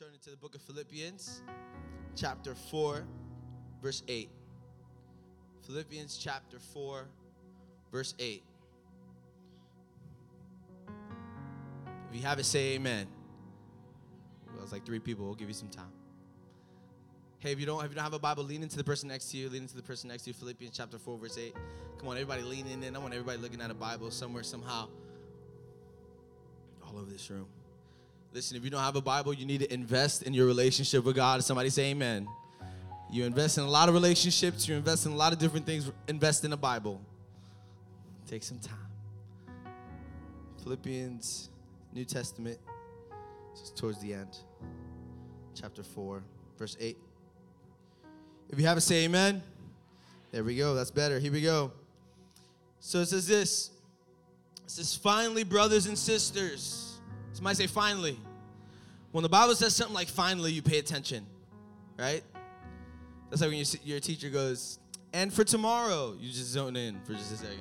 turning to the book of Philippians, chapter 4, verse 8. Philippians chapter 4, verse 8. If you have it, say amen. Well, it's like three people. We'll give you some time. Hey, if you don't, if you don't have a Bible, lean into the person next to you. Lean into the person next to you. Philippians chapter 4, verse 8. Come on, everybody leaning in. I want everybody looking at a Bible somewhere, somehow, all over this room. Listen, if you don't have a Bible, you need to invest in your relationship with God. Somebody say amen. You invest in a lot of relationships, you invest in a lot of different things. Invest in a Bible. Take some time. Philippians, New Testament, just towards the end, chapter 4, verse 8. If you have it, say amen. There we go. That's better. Here we go. So it says this. It says, finally, brothers and sisters. Somebody say finally. When the Bible says something like finally, you pay attention, right? That's like when your, your teacher goes, and for tomorrow, you just zone in for just a second.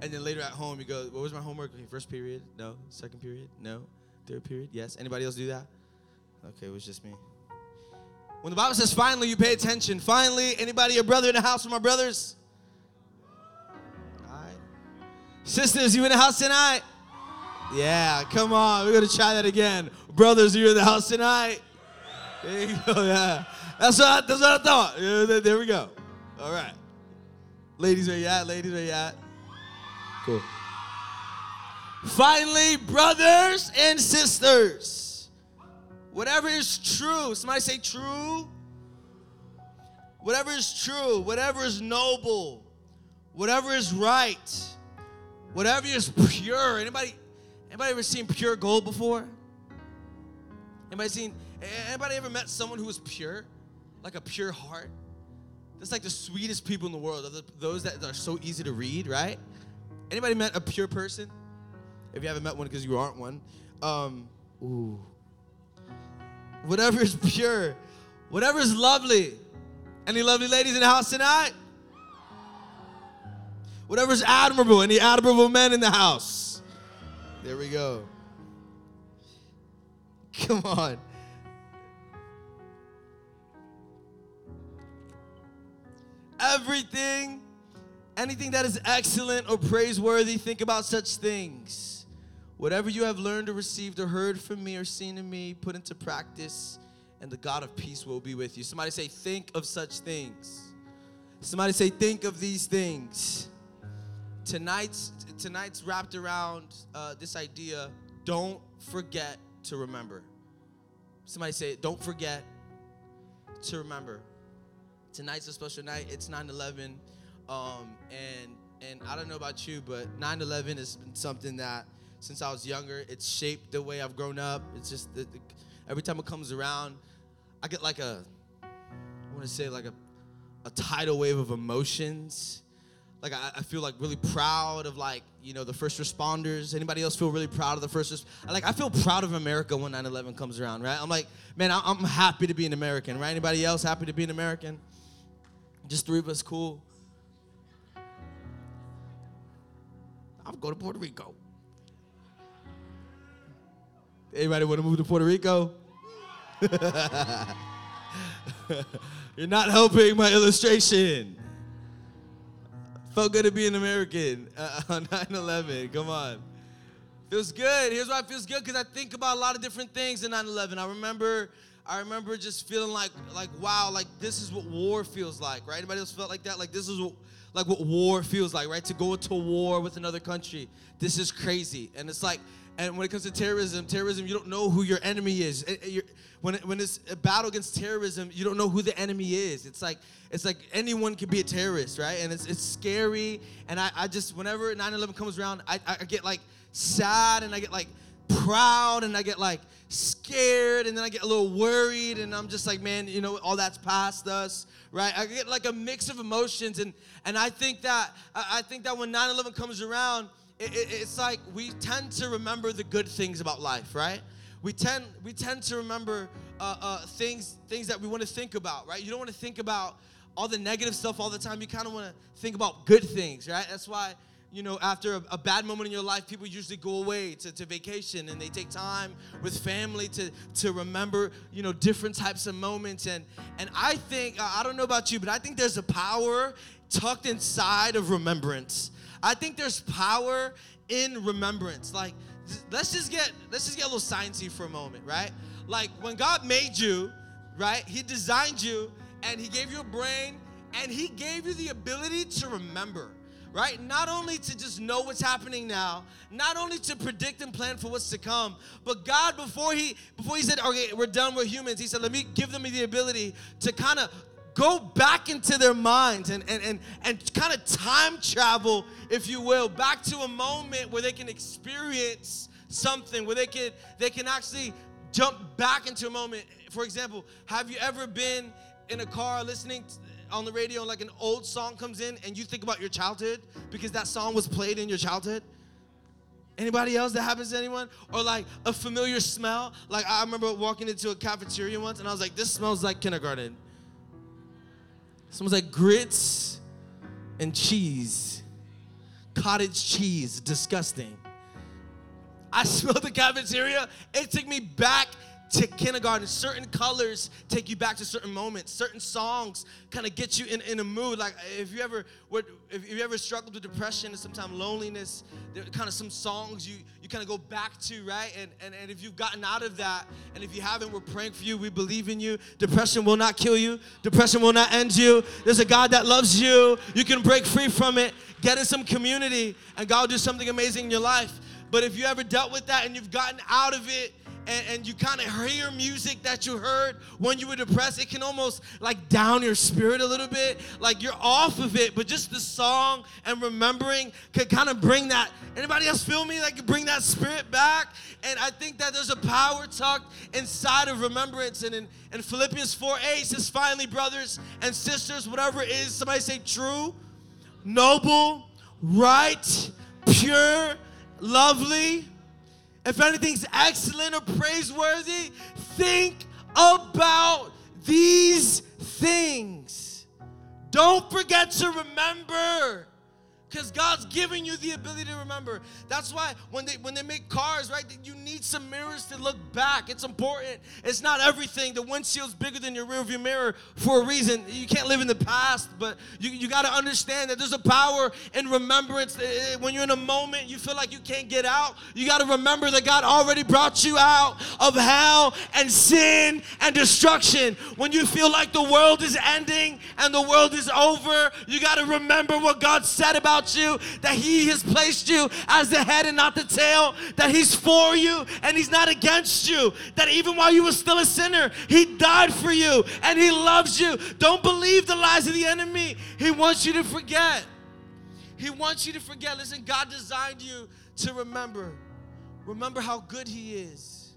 And then later at home, you go, what was my homework? Okay, first period? No. Second period? No. Third period? Yes. Anybody else do that? Okay, it was just me. When the Bible says finally, you pay attention. Finally, anybody a brother in the house with my brothers? All right. Sisters, you in the house tonight? Yeah, come on. We're going to try that again. Brothers, you in the house tonight? There you go, yeah. That's what I, that's what I thought. Yeah, there we go. All right. Ladies, where you at? Ladies, where you at? Cool. Finally, brothers and sisters, whatever is true, somebody say true. Whatever is true, whatever is noble, whatever is right, whatever is pure. Anybody, anybody ever seen pure gold before? Anybody seen? Anybody ever met someone who was pure, like a pure heart? That's like the sweetest people in the world. Those that are so easy to read, right? Anybody met a pure person? If you haven't met one because you aren't one, um, ooh. Whatever is pure, whatever is lovely. Any lovely ladies in the house tonight? Whatever is admirable. Any admirable men in the house? There we go. Come on. Everything, anything that is excellent or praiseworthy, think about such things. Whatever you have learned or received or heard from me or seen in me, put into practice, and the God of peace will be with you. Somebody say, think of such things. Somebody say, think of these things. Tonight's tonight's wrapped around uh, this idea. Don't forget to remember. Somebody say it. Don't forget to remember. Tonight's a special night. It's 9/11, um, and and I don't know about you, but 9/11 has been something that since I was younger, it's shaped the way I've grown up. It's just the, the, every time it comes around, I get like a I want to say like a a tidal wave of emotions like I, I, feel like really proud of like you know the first responders. Anybody else feel really proud of the first like i feel proud of america when 9-11 comes around right? I'm like man I, i'm happy to be an american right? Anybody else happy to be an american? Just three of us cool. I'll go to puerto rico. Anybody want to move to puerto rico? You're not helping my illustration Felt good to be an American uh, on 9 11. Come on. Feels good. Here's why it feels good because I think about a lot of different things in 9 11. I remember. I remember just feeling like, like, wow, like this is what war feels like, right? Anybody else felt like that? Like this is what, like what war feels like, right? To go into war with another country. This is crazy, and it's like, and when it comes to terrorism, terrorism, you don't know who your enemy is. Eh, eh, you're, when, when it's a battle against terrorism, you don't know who the enemy is. It's like it's like anyone can be a terrorist, right? And it's, it's scary. And I, I just, whenever 9 11 comes around, I, I get like sad and I get like proud and I get like scared and then I get a little worried and I'm just like, man, you know, all that's past us, right? I get like a mix of emotions and and I think that I think that when 9/11 comes around, it, it, it's like we tend to remember the good things about life, right? we tend we tend to remember uh, uh, things things that we want to think about, right? You don't want to think about all the negative stuff all the time. You kind of want to think about good things, right? That's why you know, after a, a, bad moment in your life, people usually go away to, to vacation and they take time with family to, to remember, you know, different types of moments. And, and I think, I don't know about you, but I think there's a power tucked inside of remembrance. I think there's power in remembrance. Like, let's just get let's just get a little sciencey for a moment, right? Like when God made you, right? He designed you and he gave you a brain and he gave you the ability to remember right? Not only to just know what's happening now, not only to predict and plan for what's to come, but God before he before he said, "Okay, we're done with humans," he said, "Let me give them the ability to kind of go back into their minds and and and, and kind of time travel, if you will, back to a moment where they can experience something, where they can they can actually jump back into a moment. For example, have you ever been in a car listening on the radio and like an old song comes in and you think about your childhood because that song was played in your childhood? Anybody else that happens to anyone? Or like a familiar smell? Like I remember walking into a cafeteria once and I was like, this smells like kindergarten. Smells like grits and cheese. Cottage cheese, disgusting. I smelled the cafeteria. It took me back to kindergarten. Certain colors take you back to certain moments. Certain songs kind of get you in, in a mood. Like if you ever would, if you ever struggled with depression and sometimes loneliness, there kind of some songs you you kind of go back to, right? And, and and if you've gotten out of that, and if you haven't, we're praying for you. We believe in you. Depression will not kill you. Depression will not end you. There's a God that loves you. You can break free from it. Get in some community, and God will do something amazing in your life. But if you ever dealt with that and you've gotten out of it, and, and you kind of hear music that you heard when you were depressed, it can almost like down your spirit a little bit. Like you're off of it, but just the song and remembering can kind of bring that. Anybody else feel me? Like bring that spirit back. And I think that there's a power tucked inside of remembrance. And in, in Philippians 4 8 says, finally, brothers and sisters, whatever it is, somebody say true, noble, right, pure, lovely if anything's excellent or praiseworthy, think about these things. Don't forget to remember because God's giving you the ability to remember. That's why when they when they make cars, right, you need some mirrors to look back. It's important. It's not everything. The windshield's bigger than your rearview mirror for a reason. You can't live in the past, but you, you got to understand that there's a power in remembrance. Eh, eh, when you're in a moment, you feel like you can't get out. You got to remember that God already brought you out of hell and sin and destruction. When you feel like the world is ending and the world is over, you got to remember what God said about about you, that He has placed you as the head and not the tail, that He's for you and He's not against you, that even while you were still a sinner, He died for you and He loves you. Don't believe the lies of the enemy. He wants you to forget. He wants you to forget. Listen, God designed you to remember. Remember how good He is.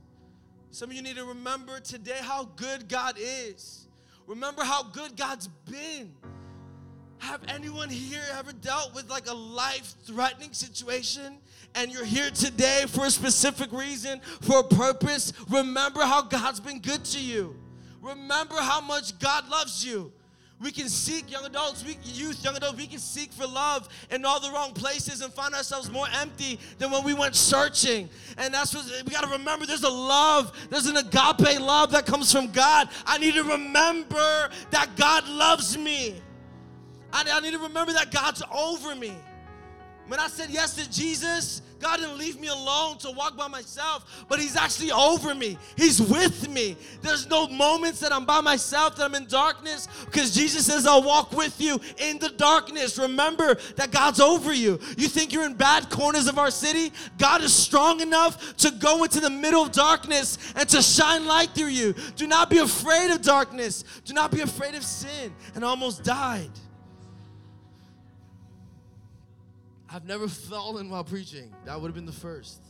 Some of you need to remember today how good God is. Remember how good God's been. Have anyone here ever dealt with like a life threatening situation? And you're here today for a specific reason, for a purpose. Remember how God's been good to you. Remember how much God loves you. We can seek, young adults, we, youth, young adults, we can seek for love in all the wrong places and find ourselves more empty than when we went searching. And that's what we got to remember there's a love, there's an agape love that comes from God. I need to remember that God loves me. I, I need to remember that God's over me. When I said yes to Jesus, God didn't leave me alone to walk by myself, but He's actually over me. He's with me. There's no moments that I'm by myself, that I'm in darkness, because Jesus says, I'll walk with you in the darkness. Remember that God's over you. You think you're in bad corners of our city? God is strong enough to go into the middle of darkness and to shine light through you. Do not be afraid of darkness. Do not be afraid of sin. And I almost died. I've never fallen while preaching. That would have been the first.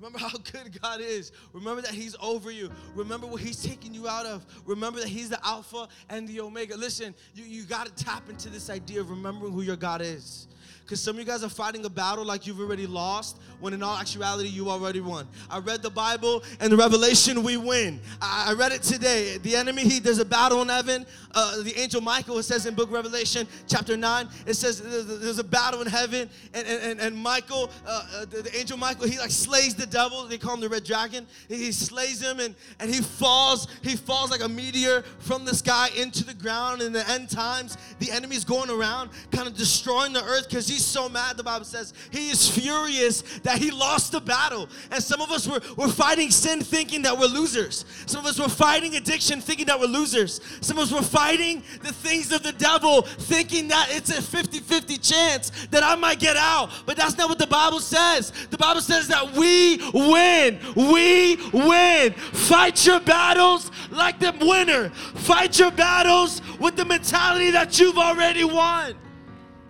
Remember how good God is. Remember that He's over you. Remember what He's taking you out of. Remember that He's the Alpha and the Omega. Listen, you, you got to tap into this idea of remembering who your God is. Because some of you guys are fighting a battle like you've already lost, when in all actuality, you already won. I read the Bible and the revelation, we win. I, I read it today. The enemy, he, there's a battle in heaven. Uh, the angel Michael, it says in book Revelation, chapter 9, it says there's a battle in heaven, and, and, and Michael, uh, uh, the, the, angel Michael, he like slays the devil. They call him the red dragon. He slays him, and, and he falls. He falls like a meteor from the sky into the ground. In the end times, the enemy's going around, kind of destroying the earth because he's so mad, the Bible says. He is furious that he lost the battle. And some of us were, were fighting sin thinking that we're losers. Some of us were fighting addiction thinking that we're losers. Some of us were fighting the things of the devil thinking that it's a 50 50 chance that I might get out. But that's not what the Bible says. The Bible says that we win. We win. Fight your battles like the winner. Fight your battles with the mentality that you've already won.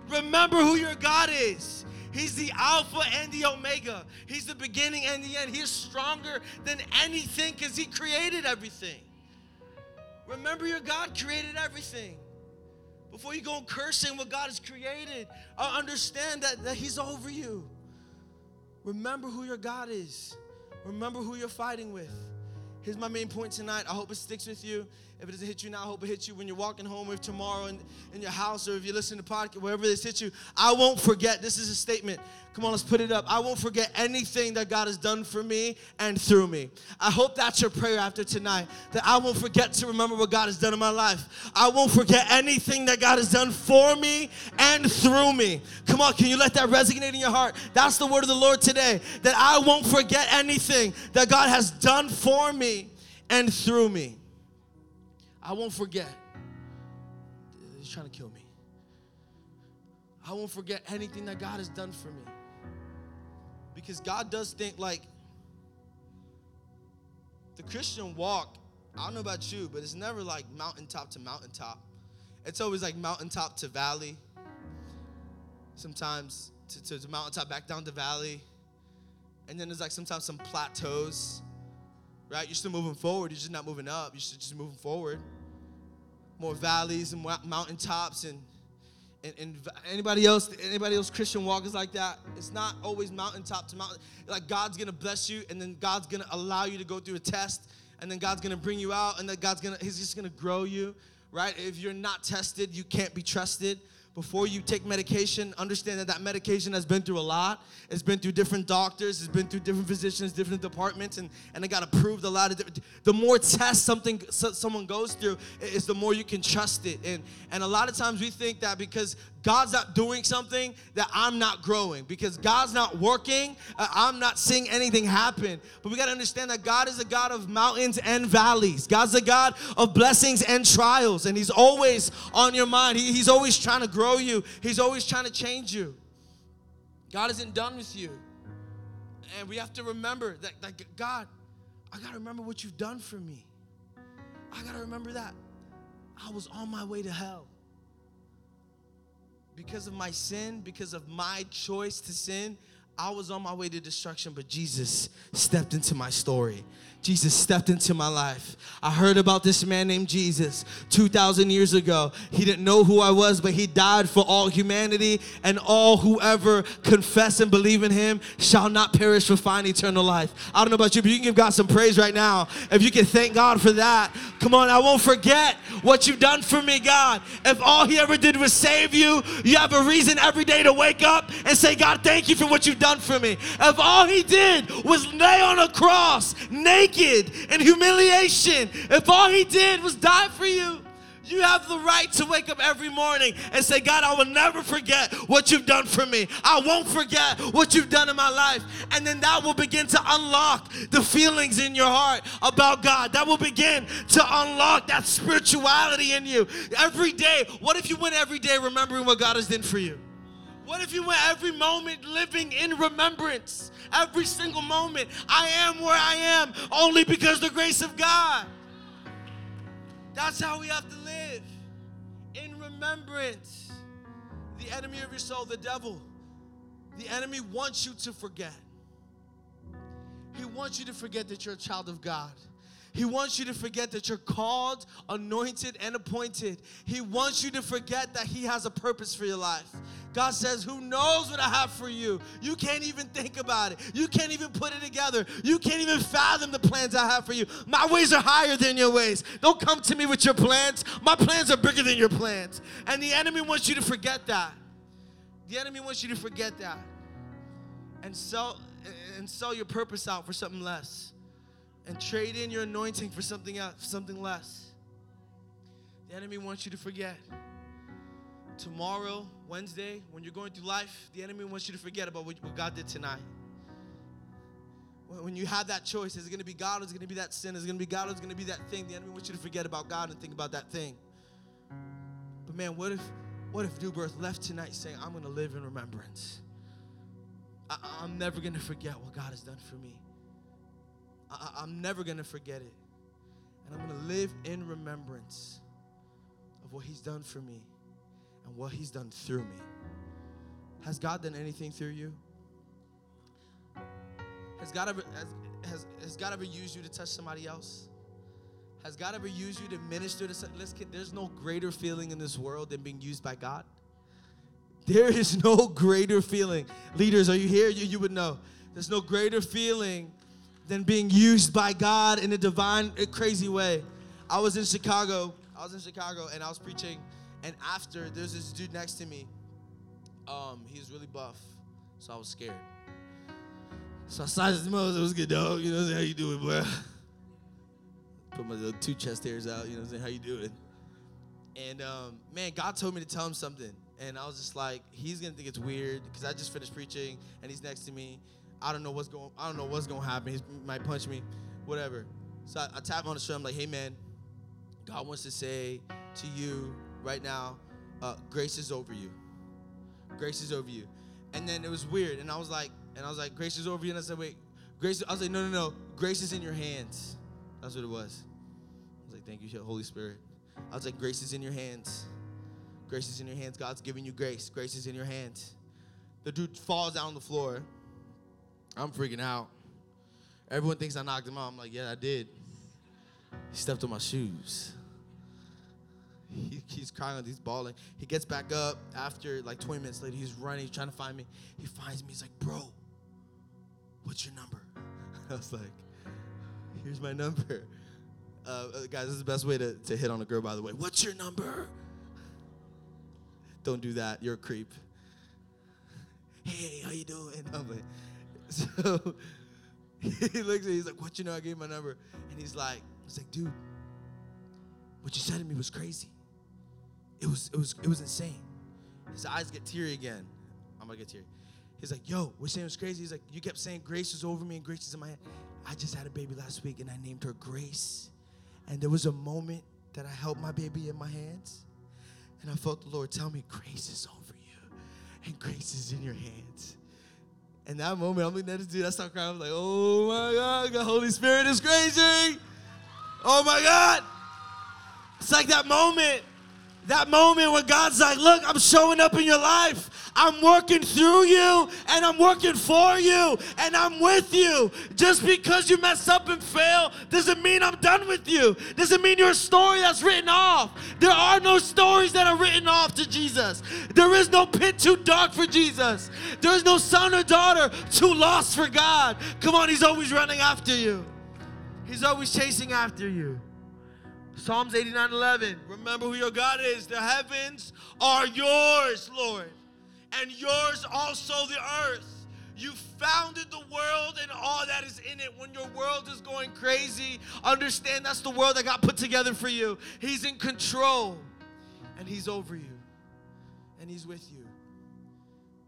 Remember who your God is. He's the Alpha and the Omega. He's the beginning and the end. He is stronger than anything because He created everything. Remember, your God created everything. Before you go cursing what God has created, uh, understand that, that He's over you. Remember who your God is. Remember who you're fighting with. Here's my main point tonight. I hope it sticks with you. If it doesn't hit you now, I hope it hits you when you're walking home or tomorrow in, in your house or if you listen to podcast, wherever this hits you. I won't forget. This is a statement. Come on, let's put it up. I won't forget anything that God has done for me and through me. I hope that's your prayer after tonight. That I won't forget to remember what God has done in my life. I won't forget anything that God has done for me and through me. Come on, can you let that resonate in your heart? That's the word of the Lord today. That I won't forget anything that God has done for me and through me. I won't forget. He's trying to kill me. I won't forget anything that God has done for me. Because God does think like the Christian walk, I don't know about you, but it's never like mountaintop to mountaintop. It's always like mountaintop to valley. Sometimes to, to, to mountaintop back down to valley. And then there's like sometimes some plateaus right? You're still moving forward. You're just not moving up. You're just moving forward. More valleys and mountain tops and, and, and anybody else, anybody else Christian walk is like that. It's not always mountaintop to mountain. Like God's gonna bless you, and then God's gonna allow you to go through a test, and then God's gonna bring you out, and then God's gonna He's just gonna grow you, right? If you're not tested, you can't be trusted before you take medication, understand that that medication has been through a lot. It's been through different doctors, it's been through different physicians, different departments, and, and it got approved a lot of. The more tests something someone goes through, is the more you can trust it. And and a lot of times we think that because God's not doing something that I'm not growing because God's not working, uh, I'm not seeing anything happen. But we got to understand that God is a God of mountains and valleys. God's a God of blessings and trials, and He's always on your mind. He, he's always trying to grow you, He's always trying to change you. God isn't done with you. And we have to remember that, that God, I got to remember what you've done for me. I got to remember that I was on my way to hell because of my sin, because of my choice to sin, I was on my way to destruction, but Jesus stepped into my story. Jesus stepped into my life. I heard about this man named Jesus 2,000 years ago. He didn't know who I was, but he died for all humanity, and all whoever confess and believe in him shall not perish but find eternal life. I don't know about you, but you can give God some praise right now. If you can thank God for that, come on, I won't forget what you've done for me, God. If all he ever did was save you, you have a reason every day to wake up and say, God, thank you for what you've done for me. If all he did was lay on a cross naked, naked humiliation, if all he did was die for you, you have the right to wake up every morning and say, God, I will never forget what you've done for me. I won't forget what you've done in my life. And then that will begin to unlock the feelings in your heart about God. That will begin to unlock that spirituality in you. Every day, what if you went every day remembering what God has done for you? What if you went every moment living in remembrance? Every single moment, I am where I am only because the grace of God. That's how we have to live in remembrance. The enemy of your soul, the devil, the enemy wants you to forget. He wants you to forget that you're a child of God. He wants you to forget that you're called, anointed, and appointed. He wants you to forget that He has a purpose for your life. God says, Who knows what I have for you? You can't even think about it. You can't even put it together. You can't even fathom the plans I have for you. My ways are higher than your ways. Don't come to me with your plans. My plans are bigger than your plans. And the enemy wants you to forget that. The enemy wants you to forget that and sell and sell your purpose out for something less and trade in your anointing for something else, something less. The enemy wants you to forget. Tomorrow, Wednesday, when you're going through life, the enemy wants you to forget about what, what God did tonight. When, you have that choice, is it going to be God or is it going to be that sin? Is it going to be God or is it going to be that thing? The enemy wants you to forget about God and think about that thing. But man, what if, what if New Birth left tonight saying, I'm going to live in remembrance? I, I'm never going to forget what God has done for me. I, am never going to forget it. And I'm going to live in remembrance of what He's done for me and what He's done through me. Has God done anything through you? Has God ever, has, has, has God ever used you to touch somebody else? Has God ever used you to minister to some, let's get, there's no greater feeling in this world than being used by God. There is no greater feeling. Leaders, are you here? You, you would know. There's no greater feeling than being used by God in a divine, crazy way. I was in Chicago. I was in Chicago and I was preaching. And after, there's this dude next to me. Um, he was really buff, so I was scared. So I sized him up. It was good, dog. You know, how you doing, bro? Put my little two chest hairs out. You know, saying, how you doing? And um, man, God told me to tell him something, and I was just like, he's gonna think it's weird because I just finished preaching, and he's next to me, I don't know what's going. I don't know what's to happen. He might punch me, whatever. So I, I tap on the shoulder. I'm like, hey man, God wants to say to you right now, uh, grace is over you. Grace is over you. And then it was weird, and I was like, and I was like, grace is over you. And I said, wait, grace. I was like, no, no, no. Grace is in your hands. That's what it was. I was like, thank you, Holy Spirit. I was like, grace is in your hands. Grace is in your hands. God's giving you grace. Grace is in your hands. The dude falls down on the floor. I'm freaking out. Everyone thinks I knocked him out. I'm like, yeah, I did. He stepped on my shoes. He, he's crying, he's bawling. He gets back up after like 20 minutes later. He's running, he's trying to find me. He finds me. He's like, bro, what's your number? I was like, here's my number. Uh, uh, guys, this is the best way to, to hit on a girl, by the way. What's your number? Don't do that. You're a creep. Hey, how you doing? I'm like, So he looks at me, he's like, What you know? I gave him my number. And he's like, he's like, dude, what you said to me was crazy. It was, it was, it was insane. His eyes get teary again. I'm gonna get teary. He's like, yo, we're saying it was crazy. He's like, you kept saying grace is over me and grace is in my hand. I just had a baby last week and I named her Grace. And there was a moment that I held my baby in my hands and I felt the Lord tell me, grace is over you and grace is in your hands. And that moment, I'm looking at this dude, I start crying. I'm like, oh my God, the Holy Spirit is crazy. Oh my God. It's like that moment that moment when God's like, Look, I'm showing up in your life. I'm working through you and I'm working for you and I'm with you. Just because you mess up and fail doesn't mean I'm done with you. Doesn't mean you're a story that's written off. There are no stories that are written off to Jesus. There is no pit too dark for Jesus. There is no son or daughter too lost for God. Come on, He's always running after you, He's always chasing after you. Psalms 89 11. Remember who your God is. The heavens are yours, Lord, and yours also the earth. You founded the world and all that is in it. When your world is going crazy, understand that's the world that got put together for you. He's in control and He's over you and He's with you.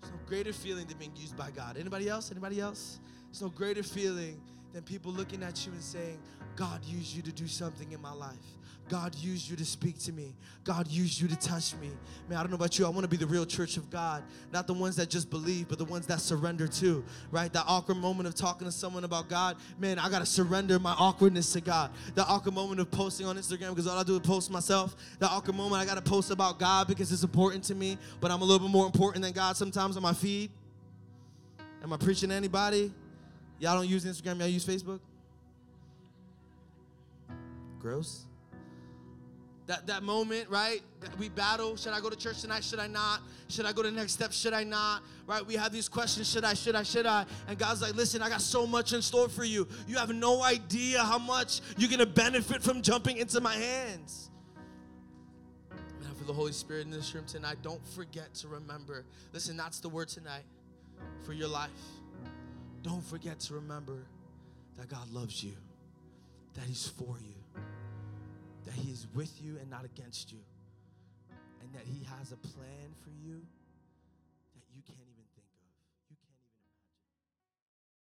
There's no greater feeling than being used by God. Anybody else? Anybody else? There's no greater feeling than people looking at you and saying, God used you to do something in my life. God used you to speak to me. God used you to touch me. Man, I don't know about you. I want to be the real church of God. Not the ones that just believe, but the ones that surrender too. Right? That awkward moment of talking to someone about God. Man, I got to surrender my awkwardness to God. The awkward moment of posting on Instagram because all I do is post myself. The awkward moment I got to post about God because it's important to me, but I'm a little bit more important than God sometimes on my feed. Am I preaching to anybody? Y'all don't use Instagram, y'all use Facebook? Gross. That, that moment, right? We battle. Should I go to church tonight? Should I not? Should I go to the next step? Should I not? Right? We have these questions. Should I? Should I? Should I? And God's like, listen, I got so much in store for you. You have no idea how much you're going to benefit from jumping into my hands. And for the Holy Spirit in this room tonight, don't forget to remember. Listen, that's the word tonight for your life. Don't forget to remember that God loves you, that He's for you that He is with you and not against you, and that He has a plan for you